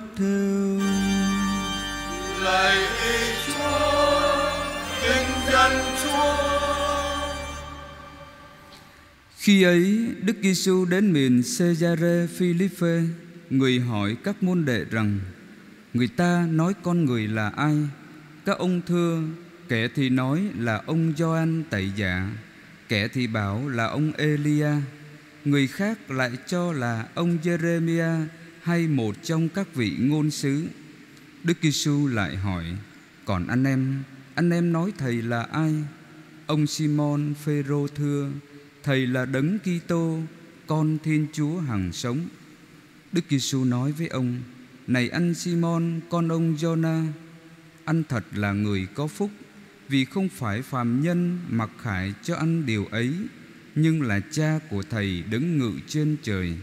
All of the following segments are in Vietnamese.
Matthew lạy Chúa kinh dân Chúa. Khi ấy, Đức Giêsu đến miền Caesarea Philippe Người hỏi các môn đệ rằng, Người ta nói con người là ai? Các ông thưa, Kẻ thì nói là ông Gioan tẩy giả, Kẻ thì bảo là ông Elia, Người khác lại cho là ông Jeremia hay một trong các vị ngôn sứ Đức Giêsu lại hỏi Còn anh em Anh em nói thầy là ai Ông Simon Phêrô thưa Thầy là Đấng Kitô, con Thiên Chúa hằng sống. Đức Giêsu nói với ông: Này anh Simon, con ông Jonah, anh thật là người có phúc, vì không phải phàm nhân mặc khải cho anh điều ấy, nhưng là cha của thầy đứng ngự trên trời.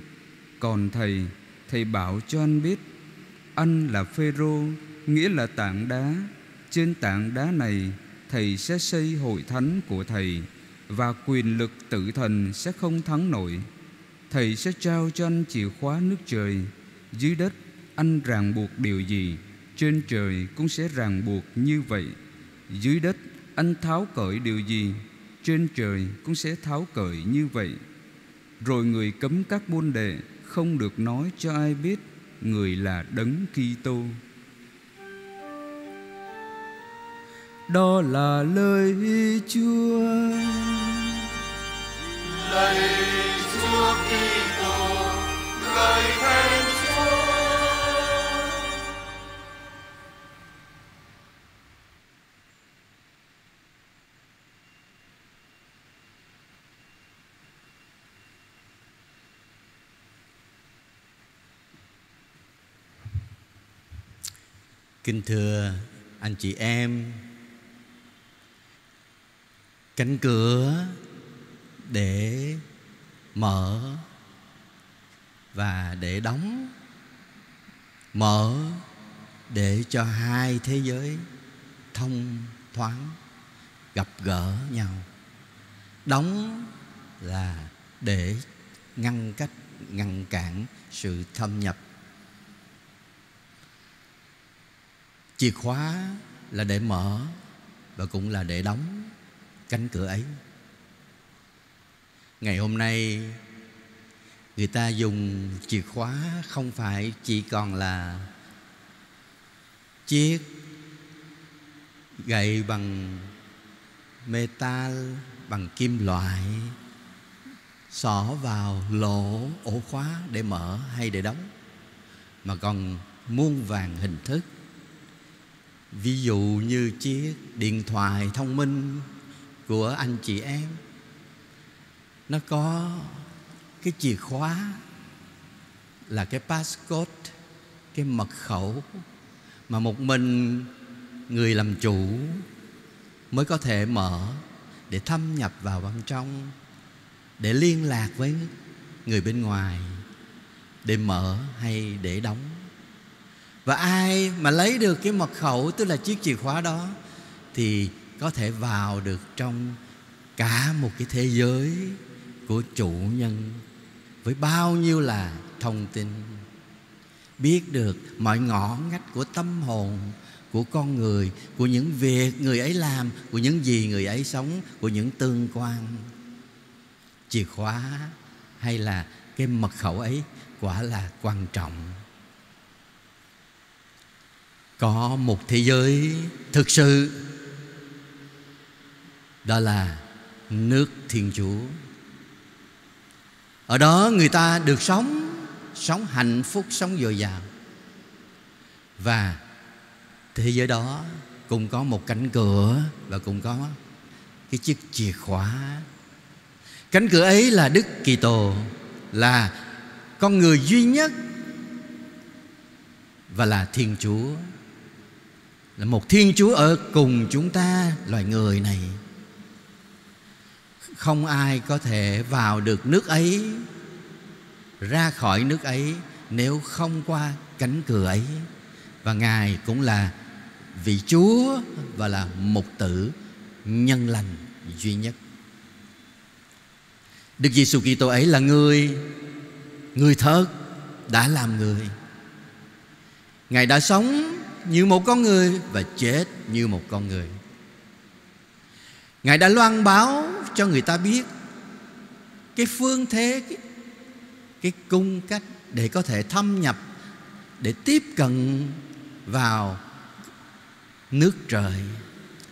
Còn thầy, thầy bảo cho anh biết, anh là Phêrô, nghĩa là tảng đá. Trên tảng đá này, thầy sẽ xây hội thánh của thầy và quyền lực tự thần sẽ không thắng nổi. Thầy sẽ trao cho anh chìa khóa nước trời. Dưới đất anh ràng buộc điều gì, trên trời cũng sẽ ràng buộc như vậy. Dưới đất anh tháo cởi điều gì, trên trời cũng sẽ tháo cởi như vậy. Rồi người cấm các môn đệ không được nói cho ai biết người là đấng Kitô. Đó là lời Chúa. lạy Chúa Kitô lời khen Kính thưa anh chị em, Cánh cửa để mở và để đóng, Mở để cho hai thế giới thông thoáng, gặp gỡ nhau. Đóng là để ngăn cách, ngăn cản sự thâm nhập chìa khóa là để mở và cũng là để đóng cánh cửa ấy. Ngày hôm nay, người ta dùng chìa khóa không phải chỉ còn là chiếc gậy bằng metal, bằng kim loại, xỏ vào lỗ ổ khóa để mở hay để đóng, mà còn muôn vàng hình thức ví dụ như chiếc điện thoại thông minh của anh chị em, nó có cái chìa khóa là cái passcode, cái mật khẩu mà một mình người làm chủ mới có thể mở để thâm nhập vào bên trong, để liên lạc với người bên ngoài để mở hay để đóng và ai mà lấy được cái mật khẩu, tức là chiếc chìa khóa đó, thì có thể vào được trong cả một cái thế giới của chủ nhân với bao nhiêu là thông tin. Biết được mọi ngõ ngách của tâm hồn của con người, của những việc người ấy làm, của những gì người ấy sống, của những tương quan. Chìa khóa hay là cái mật khẩu ấy quả là quan trọng có một thế giới thực sự. Đó là nước thiên chúa. Ở đó người ta được sống sống hạnh phúc, sống dồi dào. Và thế giới đó cũng có một cánh cửa và cũng có cái chiếc chìa khóa. Cánh cửa ấy là đức kitô, là con người duy nhất và là thiên chúa là một thiên chúa ở cùng chúng ta, loài người này. Không ai có thể vào được nước ấy, ra khỏi nước ấy nếu không qua cánh cửa ấy. Và ngài cũng là vị chúa và là mục tử nhân lành duy nhất. Đức giêsu kitô ấy là người người thật đã làm người. Ngài đã sống như một con người và chết như một con người. Ngài đã loan báo cho người ta biết cái phương thế cái, cái cung cách để có thể thâm nhập để tiếp cận vào nước trời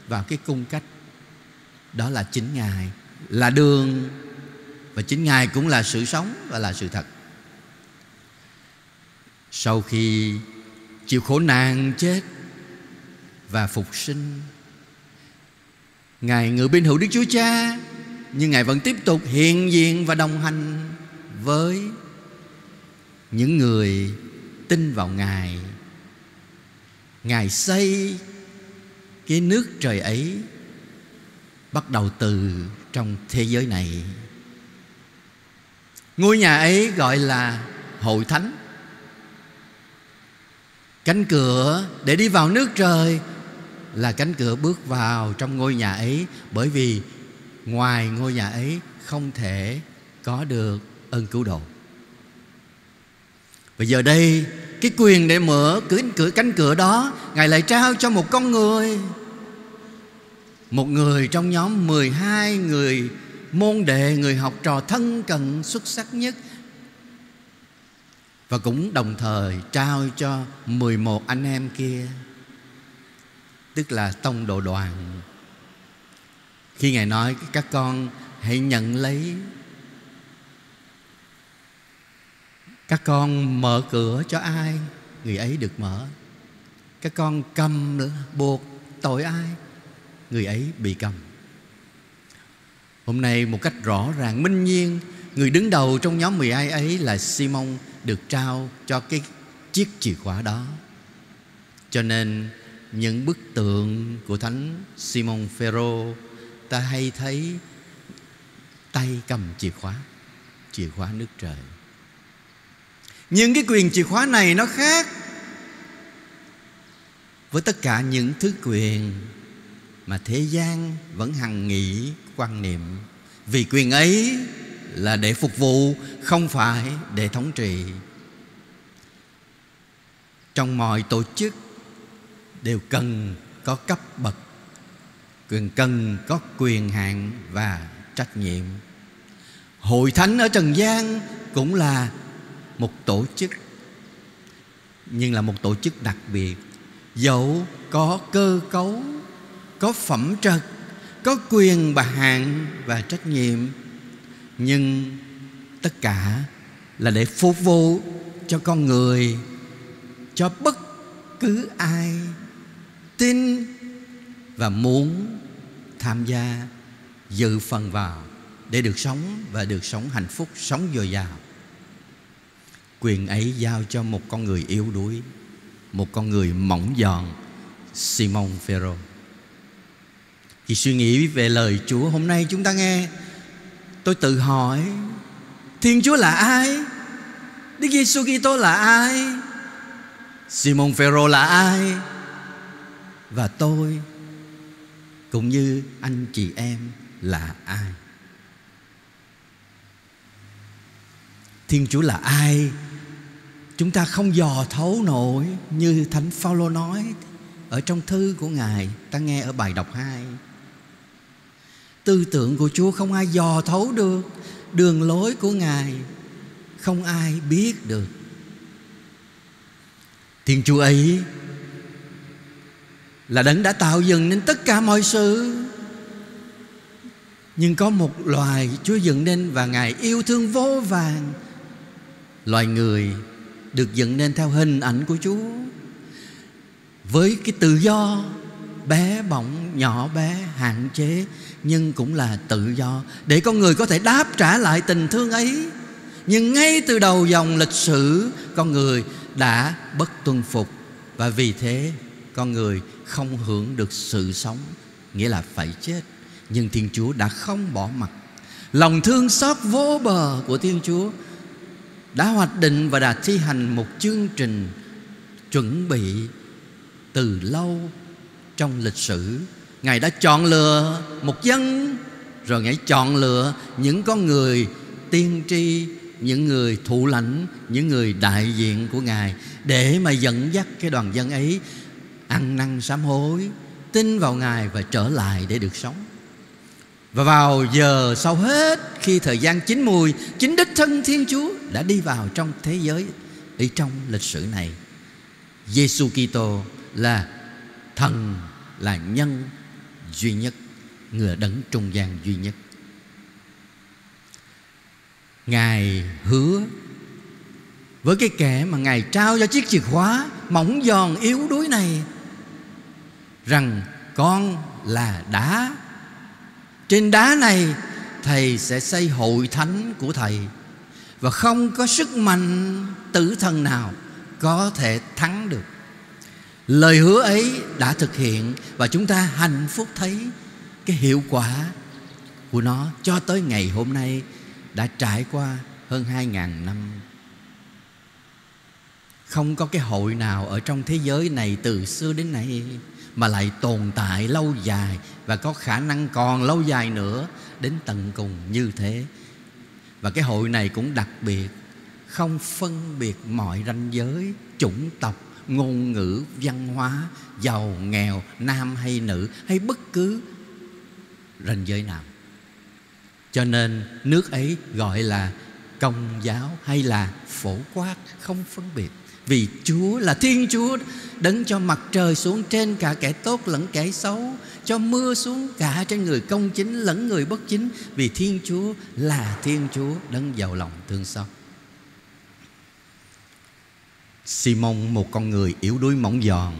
vào cái cung cách đó là chính ngài là đường và chính ngài cũng là sự sống và là sự thật sau khi chịu khổ nạn chết và phục sinh. Ngài ngự bên hữu đức chúa cha, nhưng ngài vẫn tiếp tục hiện diện và đồng hành với những người tin vào ngài. Ngài xây cái nước trời ấy bắt đầu từ trong thế giới này. Ngôi nhà ấy gọi là hội thánh cánh cửa để đi vào nước trời là cánh cửa bước vào trong ngôi nhà ấy bởi vì ngoài ngôi nhà ấy không thể có được ơn cứu độ. Và giờ đây cái quyền để mở cửa, cửa cánh cửa đó Ngài lại trao cho một con người Một người trong nhóm 12 người môn đệ Người học trò thân cận xuất sắc nhất. Và cũng đồng thời trao cho 11 anh em kia. Tức là tông đồ đoàn. Khi Ngài nói, các con hãy nhận lấy. Các con mở cửa cho ai? Người ấy được mở. Các con cầm buộc tội ai? Người ấy bị cầm. Hôm nay một cách rõ ràng, minh nhiên, người đứng đầu trong nhóm 12 ấy là Simon được trao cho cái chiếc chìa khóa đó. Cho nên, những bức tượng của thánh Simon Phêrô, ta hay thấy tay cầm chìa khóa chìa khóa nước trời. Nhưng cái quyền chìa khóa này nó khác với tất cả những thứ quyền mà thế gian vẫn hằng nghĩ, quan niệm. Vì quyền ấy là để phục vụ, không phải để thống trị. Trong mọi tổ chức đều cần có cấp bậc, quyền cần có quyền hạn và trách nhiệm. Hội thánh ở trần gian cũng là một tổ chức, nhưng là một tổ chức đặc biệt. Dẫu có cơ cấu, có phẩm trật có quyền bà hạn, và trách nhiệm nhưng tất cả là để phục vụ cho con người, cho bất cứ ai tin và muốn tham gia dự phần vào để được sống và được sống hạnh phúc, sống dồi dào. Quyền ấy giao cho một con người yếu đuối, một con người mỏng giòn Simon Phêrô khi suy nghĩ về lời Chúa hôm nay chúng ta nghe tôi tự hỏi, Thiên Chúa là ai? Đức Giêsu Kitô là ai? Simon Phêrô là ai? Và tôi, cũng như anh chị em, là ai? Thiên Chúa là ai? Chúng ta không dò thấu nổi Như Thánh Phaolô nói Ở trong thư của Ngài. Ta nghe ở bài đọc 2 Tư tưởng của Chúa không ai dò thấu được. Đường lối của Ngài Không ai biết được. Thiên Chúa ấy Là đấng đã tạo dựng nên tất cả mọi sự. Nhưng có một loài Chúa dựng nên Và Ngài yêu thương vô vàng. Loài người được dựng nên theo hình ảnh của Chúa. Với cái tự do bé bỏng, nhỏ bé, hạn chế Nhưng cũng là tự do Để con người có thể đáp trả lại tình thương ấy. Nhưng ngay từ đầu dòng lịch sử Con người đã bất tuân phục Và vì thế con người không hưởng được sự sống Nghĩa là phải chết. Nhưng Thiên Chúa đã không bỏ mặt Lòng thương xót vô bờ của Thiên Chúa đã hoạch định và đã thi hành một chương trình chuẩn bị từ lâu trong lịch sử. Ngài đã chọn lựa một dân, rồi ngài chọn lựa những con người tiên tri, những người thụ lãnh, những người đại diện của ngài để mà dẫn dắt cái đoàn dân ấy ăn năn sám hối, tin vào ngài và trở lại để được sống. Và vào giờ sau hết, khi thời gian chín mùi, chính đích thân thiên chúa đã đi vào trong thế giới ở trong lịch sử này. Giêsu Kitô là thần là nhân duy nhất người đấng trung gian duy nhất. Ngài hứa, với cái kẻ mà ngài trao cho chiếc chìa khóa mỏng giòn yếu đuối này, rằng con là đá. Trên đá này, thầy sẽ xây hội thánh của thầy, và không có sức mạnh tử thần nào có thể thắng được lời hứa ấy đã thực hiện và chúng ta hạnh phúc thấy cái hiệu quả của nó cho tới ngày hôm nay đã trải qua hơn hai ngàn năm. Không có cái hội nào ở trong thế giới này từ xưa đến nay mà lại tồn tại lâu dài và có khả năng còn lâu dài nữa đến tận cùng như thế. Và cái hội này cũng đặc biệt, không phân biệt mọi ranh giới, chủng tộc ngôn ngữ, văn hóa, giàu, nghèo, nam hay nữ, hay bất cứ ranh giới nào. Cho nên nước ấy gọi là công giáo hay là phổ quát, không phân biệt. Vì Chúa là Thiên Chúa, Đấng cho mặt trời xuống trên cả kẻ tốt lẫn kẻ xấu, Cho mưa xuống cả trên người công chính lẫn người bất chính. Vì Thiên Chúa là Thiên Chúa, Đấng giàu lòng thương xót. Simon, một con người yếu đuối mỏng giòn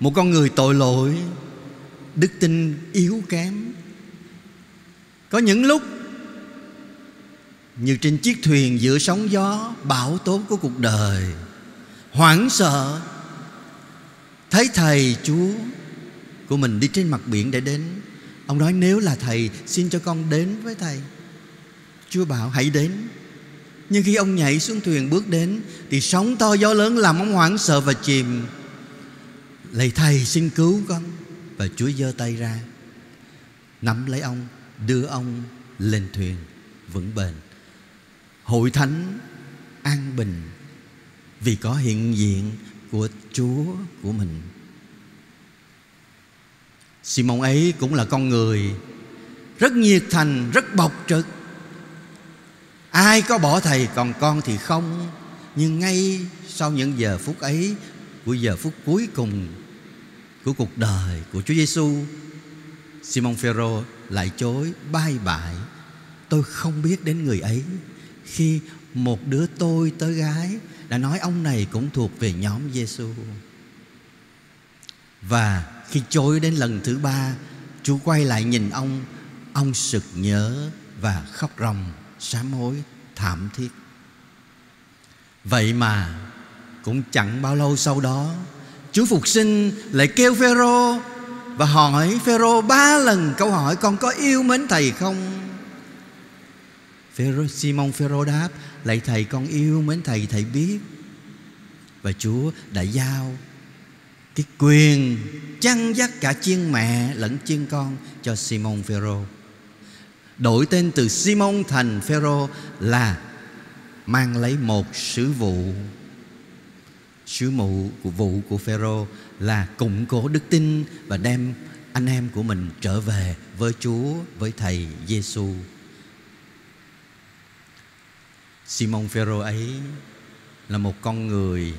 Một con người tội lỗi, Đức tin yếu kém. Có những lúc, Như trên chiếc thuyền giữa sóng gió Bão tố của cuộc đời, hoảng sợ, thấy thầy chúa của mình đi trên mặt biển để đến. Ông nói, nếu là thầy, xin cho con đến với thầy. Chúa bảo, hãy đến nhưng khi ông nhảy xuống thuyền bước đến thì sóng to gió lớn làm ông hoảng sợ và chìm lạy thầy xin cứu con và chúa giơ tay ra nắm lấy ông đưa ông lên thuyền vững bền hội thánh an bình vì có hiện diện của Chúa của mình. Simon ấy cũng là con người rất nhiệt thành, rất bộc trực. Ai có bỏ thầy còn con thì không. Nhưng ngay sau những giờ phút ấy của giờ phút cuối cùng của cuộc đời của Chúa Giêsu, Simon Phêrô lại chối bay bại. Tôi không biết đến người ấy khi một đứa tôi tới gái đã nói ông này cũng thuộc về nhóm Giêsu. Và khi chối đến lần thứ ba, Chúa quay lại nhìn ông, ông sực nhớ và khóc ròng, sám hối, thảm thiết. Vậy mà cũng chẳng bao lâu sau đó, Chúa phục sinh lại kêu Phêrô và hỏi Phêrô ba lần câu hỏi con có yêu mến thầy không? Phêrô Simon Phêrô đáp Lạy thầy con yêu mến thầy thầy biết Và Chúa đã giao Cái quyền chăn dắt cả chiên mẹ lẫn chiên con cho Simon Phêrô Đổi tên từ Simon thành Phêrô là mang lấy một sứ vụ sứ vụ của vụ của Phêrô là củng cố đức tin và đem anh em của mình trở về với Chúa với thầy Giêsu. Simon Phêrô ấy là một con người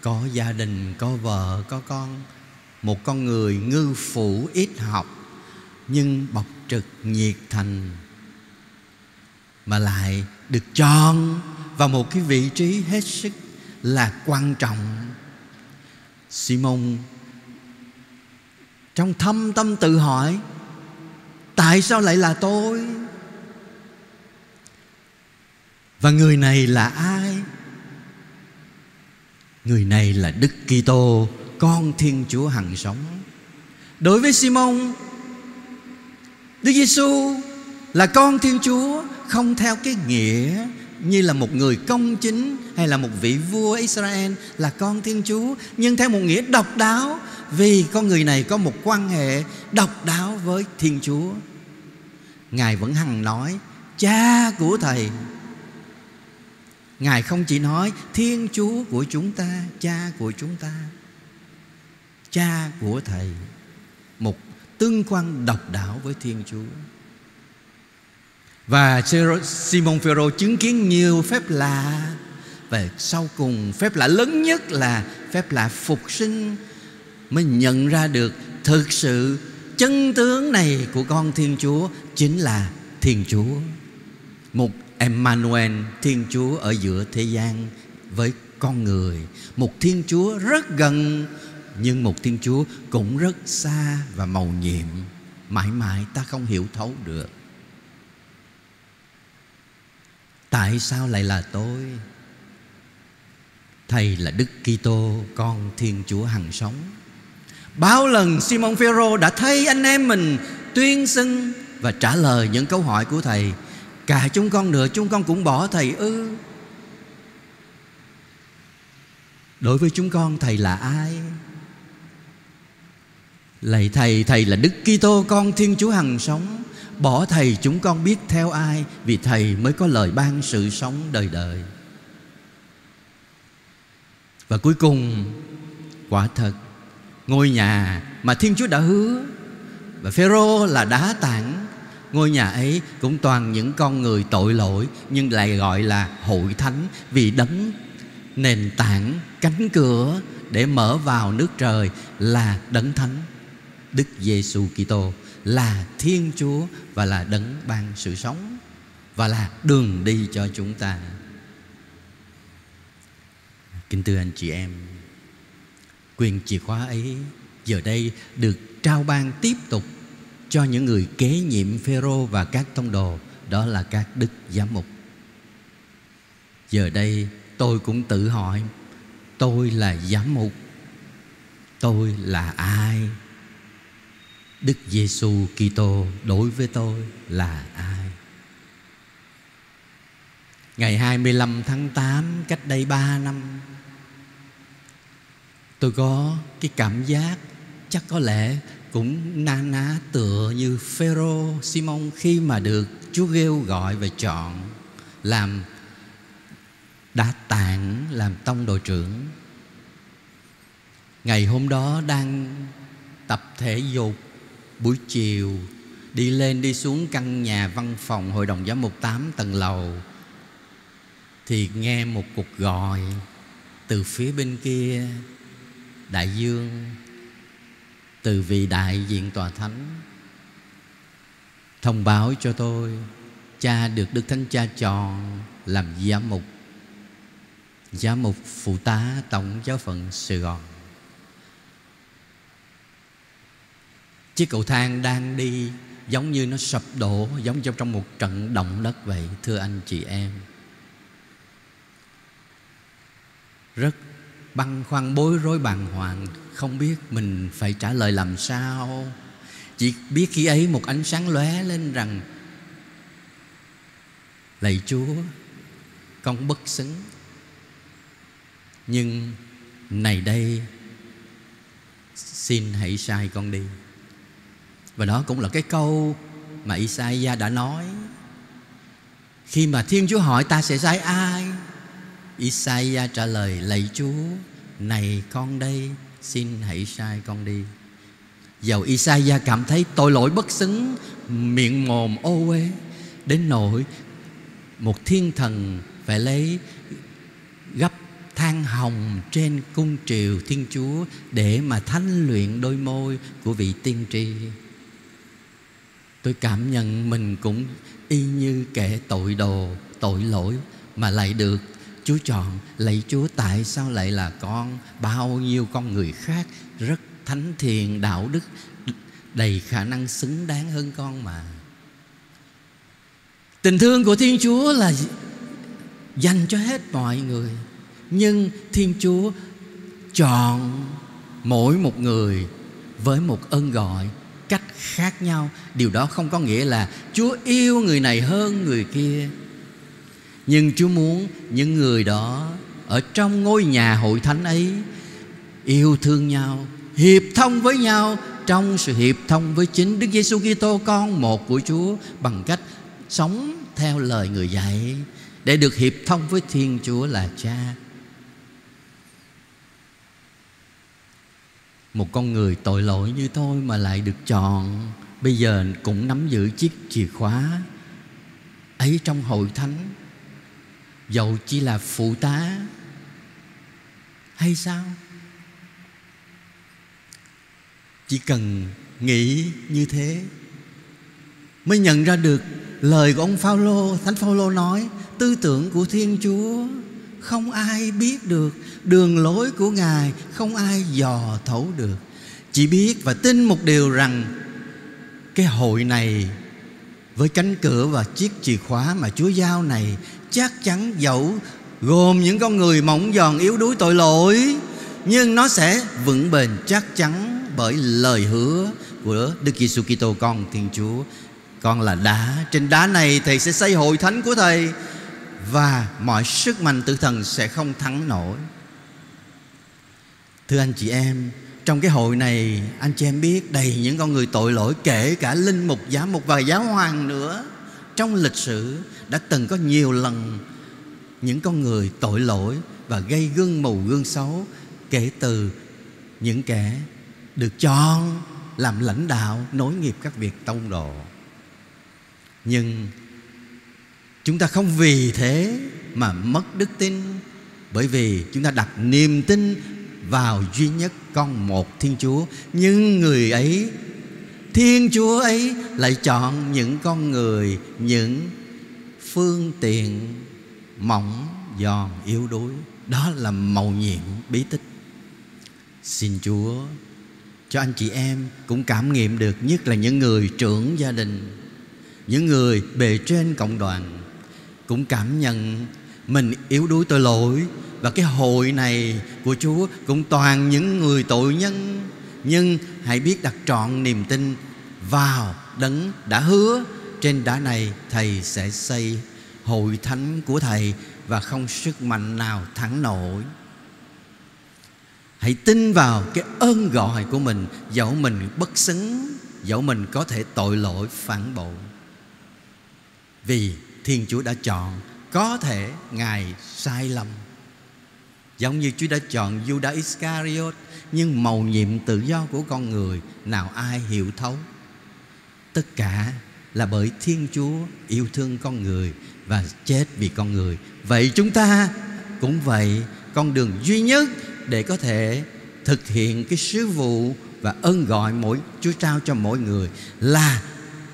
có gia đình, có vợ, có con, một con người ngư phủ ít học nhưng bộc trực nhiệt thành mà lại được chọn vào một cái vị trí hết sức là quan trọng. Simon trong thâm tâm tự hỏi tại sao lại là tôi? Và người này là ai? Người này là Đức Kitô, con Thiên Chúa hằng sống. Đối với Simon, Đức Giêsu là con Thiên Chúa, không theo cái nghĩa như là một người công chính hay là một vị vua Israel là con Thiên Chúa, nhưng theo một nghĩa độc đáo, vì con người này có một quan hệ độc đáo với Thiên Chúa. Ngài vẫn hằng nói, cha của thầy Ngài không chỉ nói, Thiên Chúa của chúng ta, Cha của chúng ta, Cha của Thầy tương quan độc đáo với Thiên Chúa. Và Simon Phêrô chứng kiến nhiều phép lạ. Và sau cùng phép lạ lớn nhất là Phép lạ phục sinh Mới nhận ra được Thực sự chân tướng này của con Thiên Chúa Chính là Thiên Chúa. Một Emmanuel, Thiên Chúa ở giữa thế gian với con người. Một Thiên Chúa rất gần nhưng một Thiên Chúa cũng rất xa và màu nhiệm. Mãi mãi ta không hiểu thấu được. Tại sao lại là tôi? Thầy là Đức Kitô, Con Thiên Chúa hằng sống. Bao lần Simon Phêrô đã thấy anh em mình tuyên xưng và trả lời những câu hỏi của thầy, Cả chúng con nữa, chúng con cũng bỏ thầy ư? Đối với chúng con, thầy là ai? Lạy thầy, thầy là Đức Kitô con Thiên Chúa hằng sống. Bỏ thầy chúng con biết theo ai Vì thầy mới có lời ban sự sống đời đời. Và cuối cùng Quả thật Ngôi nhà mà Thiên Chúa đã hứa Và Phêrô là đá tảng Ngôi nhà ấy cũng toàn những con người tội lỗi Nhưng lại gọi là hội thánh Vì đấng nền tảng cánh cửa Để mở vào nước trời là đấng thánh. Đức Giêsu Kitô là Thiên Chúa Và là đấng ban sự sống Và là đường đi cho chúng ta Kính thưa anh chị em, Quyền chìa khóa ấy giờ đây được trao ban tiếp tục cho những người kế nhiệm Phêrô và các tông đồ, đó là các đức giám mục. Giờ đây tôi cũng tự hỏi, tôi là giám mục, tôi là ai? Đức Giêsu Kitô đối với tôi là ai? Ngày 25 tháng 8 cách đây 3 năm, Tôi có cái cảm giác chắc có lẽ cũng na ná tựa như Phêrô Simon khi mà được Chúa kêu gọi và chọn làm đã tạng, làm tông đội trưởng. Ngày hôm đó đang tập thể dục buổi chiều, đi lên đi xuống căn nhà văn phòng hội đồng giám mục 8 tầng lầu, thì nghe một cuộc gọi từ phía bên kia. Đại dương, từ vị đại diện tòa thánh, thông báo cho tôi, cha được đức thánh cha chọn làm giám mục. Giám mục phụ tá tổng giáo phận sài gòn. Chiếc cầu thang đang đi, giống như nó sập đổ, giống như trong một trận động đất vậy, thưa anh chị em. Rất băn khoăn, bối rối bàng hoàng, không biết mình phải trả lời làm sao. Chỉ biết khi ấy một ánh sáng lóe lên rằng, lạy chúa, con bất xứng. Nhưng này đây, xin hãy sai con đi và đó cũng là cái câu mà Isaiah đã nói. Khi mà Thiên Chúa hỏi ta sẽ sai ai, Isaiah trả lời, lạy Chúa, Này con đây, Xin hãy sai con đi. Dầu Isaiah cảm thấy tội lỗi bất xứng, Miệng mồm ô uế, Đến nỗi Một thiên thần phải lấy Gấp than hồng trên cung triều Thiên Chúa Để mà thanh luyện đôi môi của vị tiên tri. Tôi cảm nhận mình cũng y như kẻ tội đồ, tội lỗi Mà lại được Chúa chọn. Lạy Chúa tại sao lại là con Bao nhiêu con người khác Rất thánh thiện đạo đức Đầy khả năng xứng đáng hơn con mà? Tình thương của Thiên Chúa là Dành cho hết mọi người Nhưng Thiên Chúa Chọn mỗi một người Với một ơn gọi. Cách khác nhau. Điều đó không có nghĩa là Chúa yêu người này hơn người kia. Nhưng Chúa muốn những người đó Ở trong ngôi nhà hội thánh ấy Yêu thương nhau, Hiệp thông với nhau Trong sự hiệp thông với chính Đức Giêsu Kitô, con một của Chúa, Bằng cách sống theo lời người dạy. Để được hiệp thông với Thiên Chúa là Cha. Một con người tội lỗi như tôi mà lại được chọn. Bây giờ cũng nắm giữ chiếc chìa khóa Ấy trong hội thánh. Dầu chỉ là phụ tá Hay sao? Chỉ cần nghĩ như thế Mới nhận ra được lời của ông Phaolô, Thánh Phaolô nói, tư tưởng của Thiên Chúa không ai biết được, đường lối của Ngài không ai dò thấu được. Chỉ biết và tin một điều rằng, cái hội này với cánh cửa và chiếc chìa khóa mà Chúa giao này chắc chắn dẫu gồm những con người mỏng giòn yếu đuối tội lỗi, nhưng nó sẽ vững bền chắc chắn bởi lời hứa của Đức Giêsu Kitô, con Thiên Chúa. Con là đá. Trên đá này Thầy sẽ xây hội thánh của Thầy Và mọi sức mạnh tử thần sẽ không thắng nổi. Thưa anh chị em Trong cái hội này Anh chị em biết đầy những con người tội lỗi Kể cả linh mục, giáo mục và giáo hoàng nữa. Trong lịch sử Đã từng có nhiều lần Những con người tội lỗi Và gây gương mù gương xấu Kể từ những kẻ được chọn làm lãnh đạo nối nghiệp các việc tông độ nhưng chúng ta không vì thế mà mất đức tin bởi vì chúng ta đặt niềm tin vào duy nhất con một thiên chúa. Nhưng người ấy, thiên chúa ấy lại chọn những con người, những phương tiện mỏng giòn yếu đuối. Đó là màu nhiệm, bí tích. Xin chúa cho anh chị em cũng cảm nghiệm được, nhất là những người trưởng gia đình, những người bề trên cộng đoàn cũng cảm nhận mình yếu đuối tội lỗi và cái hội này của Chúa cũng toàn những người tội nhân. Nhưng hãy biết đặt trọn niềm tin vào đấng đã hứa trên đá này thầy sẽ xây hội thánh của thầy và không sức mạnh nào thắng nổi. Hãy tin vào cái ơn gọi của mình, dẫu mình bất xứng, dẫu mình có thể tội lỗi, phản bội. Vì Thiên Chúa đã chọn, Có thể Ngài sai lầm. Giống như Chúa đã chọn Judas Iscariot, Nhưng màu nhiệm tự do của con người, Nào ai hiểu thấu Tất cả là bởi Thiên Chúa yêu thương con người Và chết vì con người Vậy chúng ta cũng vậy, Con đường duy nhất để có thể thực hiện cái sứ vụ và ơn gọi mỗi Chúa trao cho mỗi người là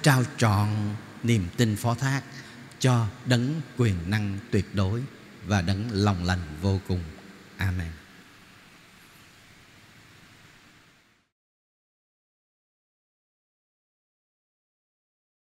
trao trọn niềm tin phó thác cho đấng quyền năng tuyệt đối và đấng lòng lành vô cùng. Amen.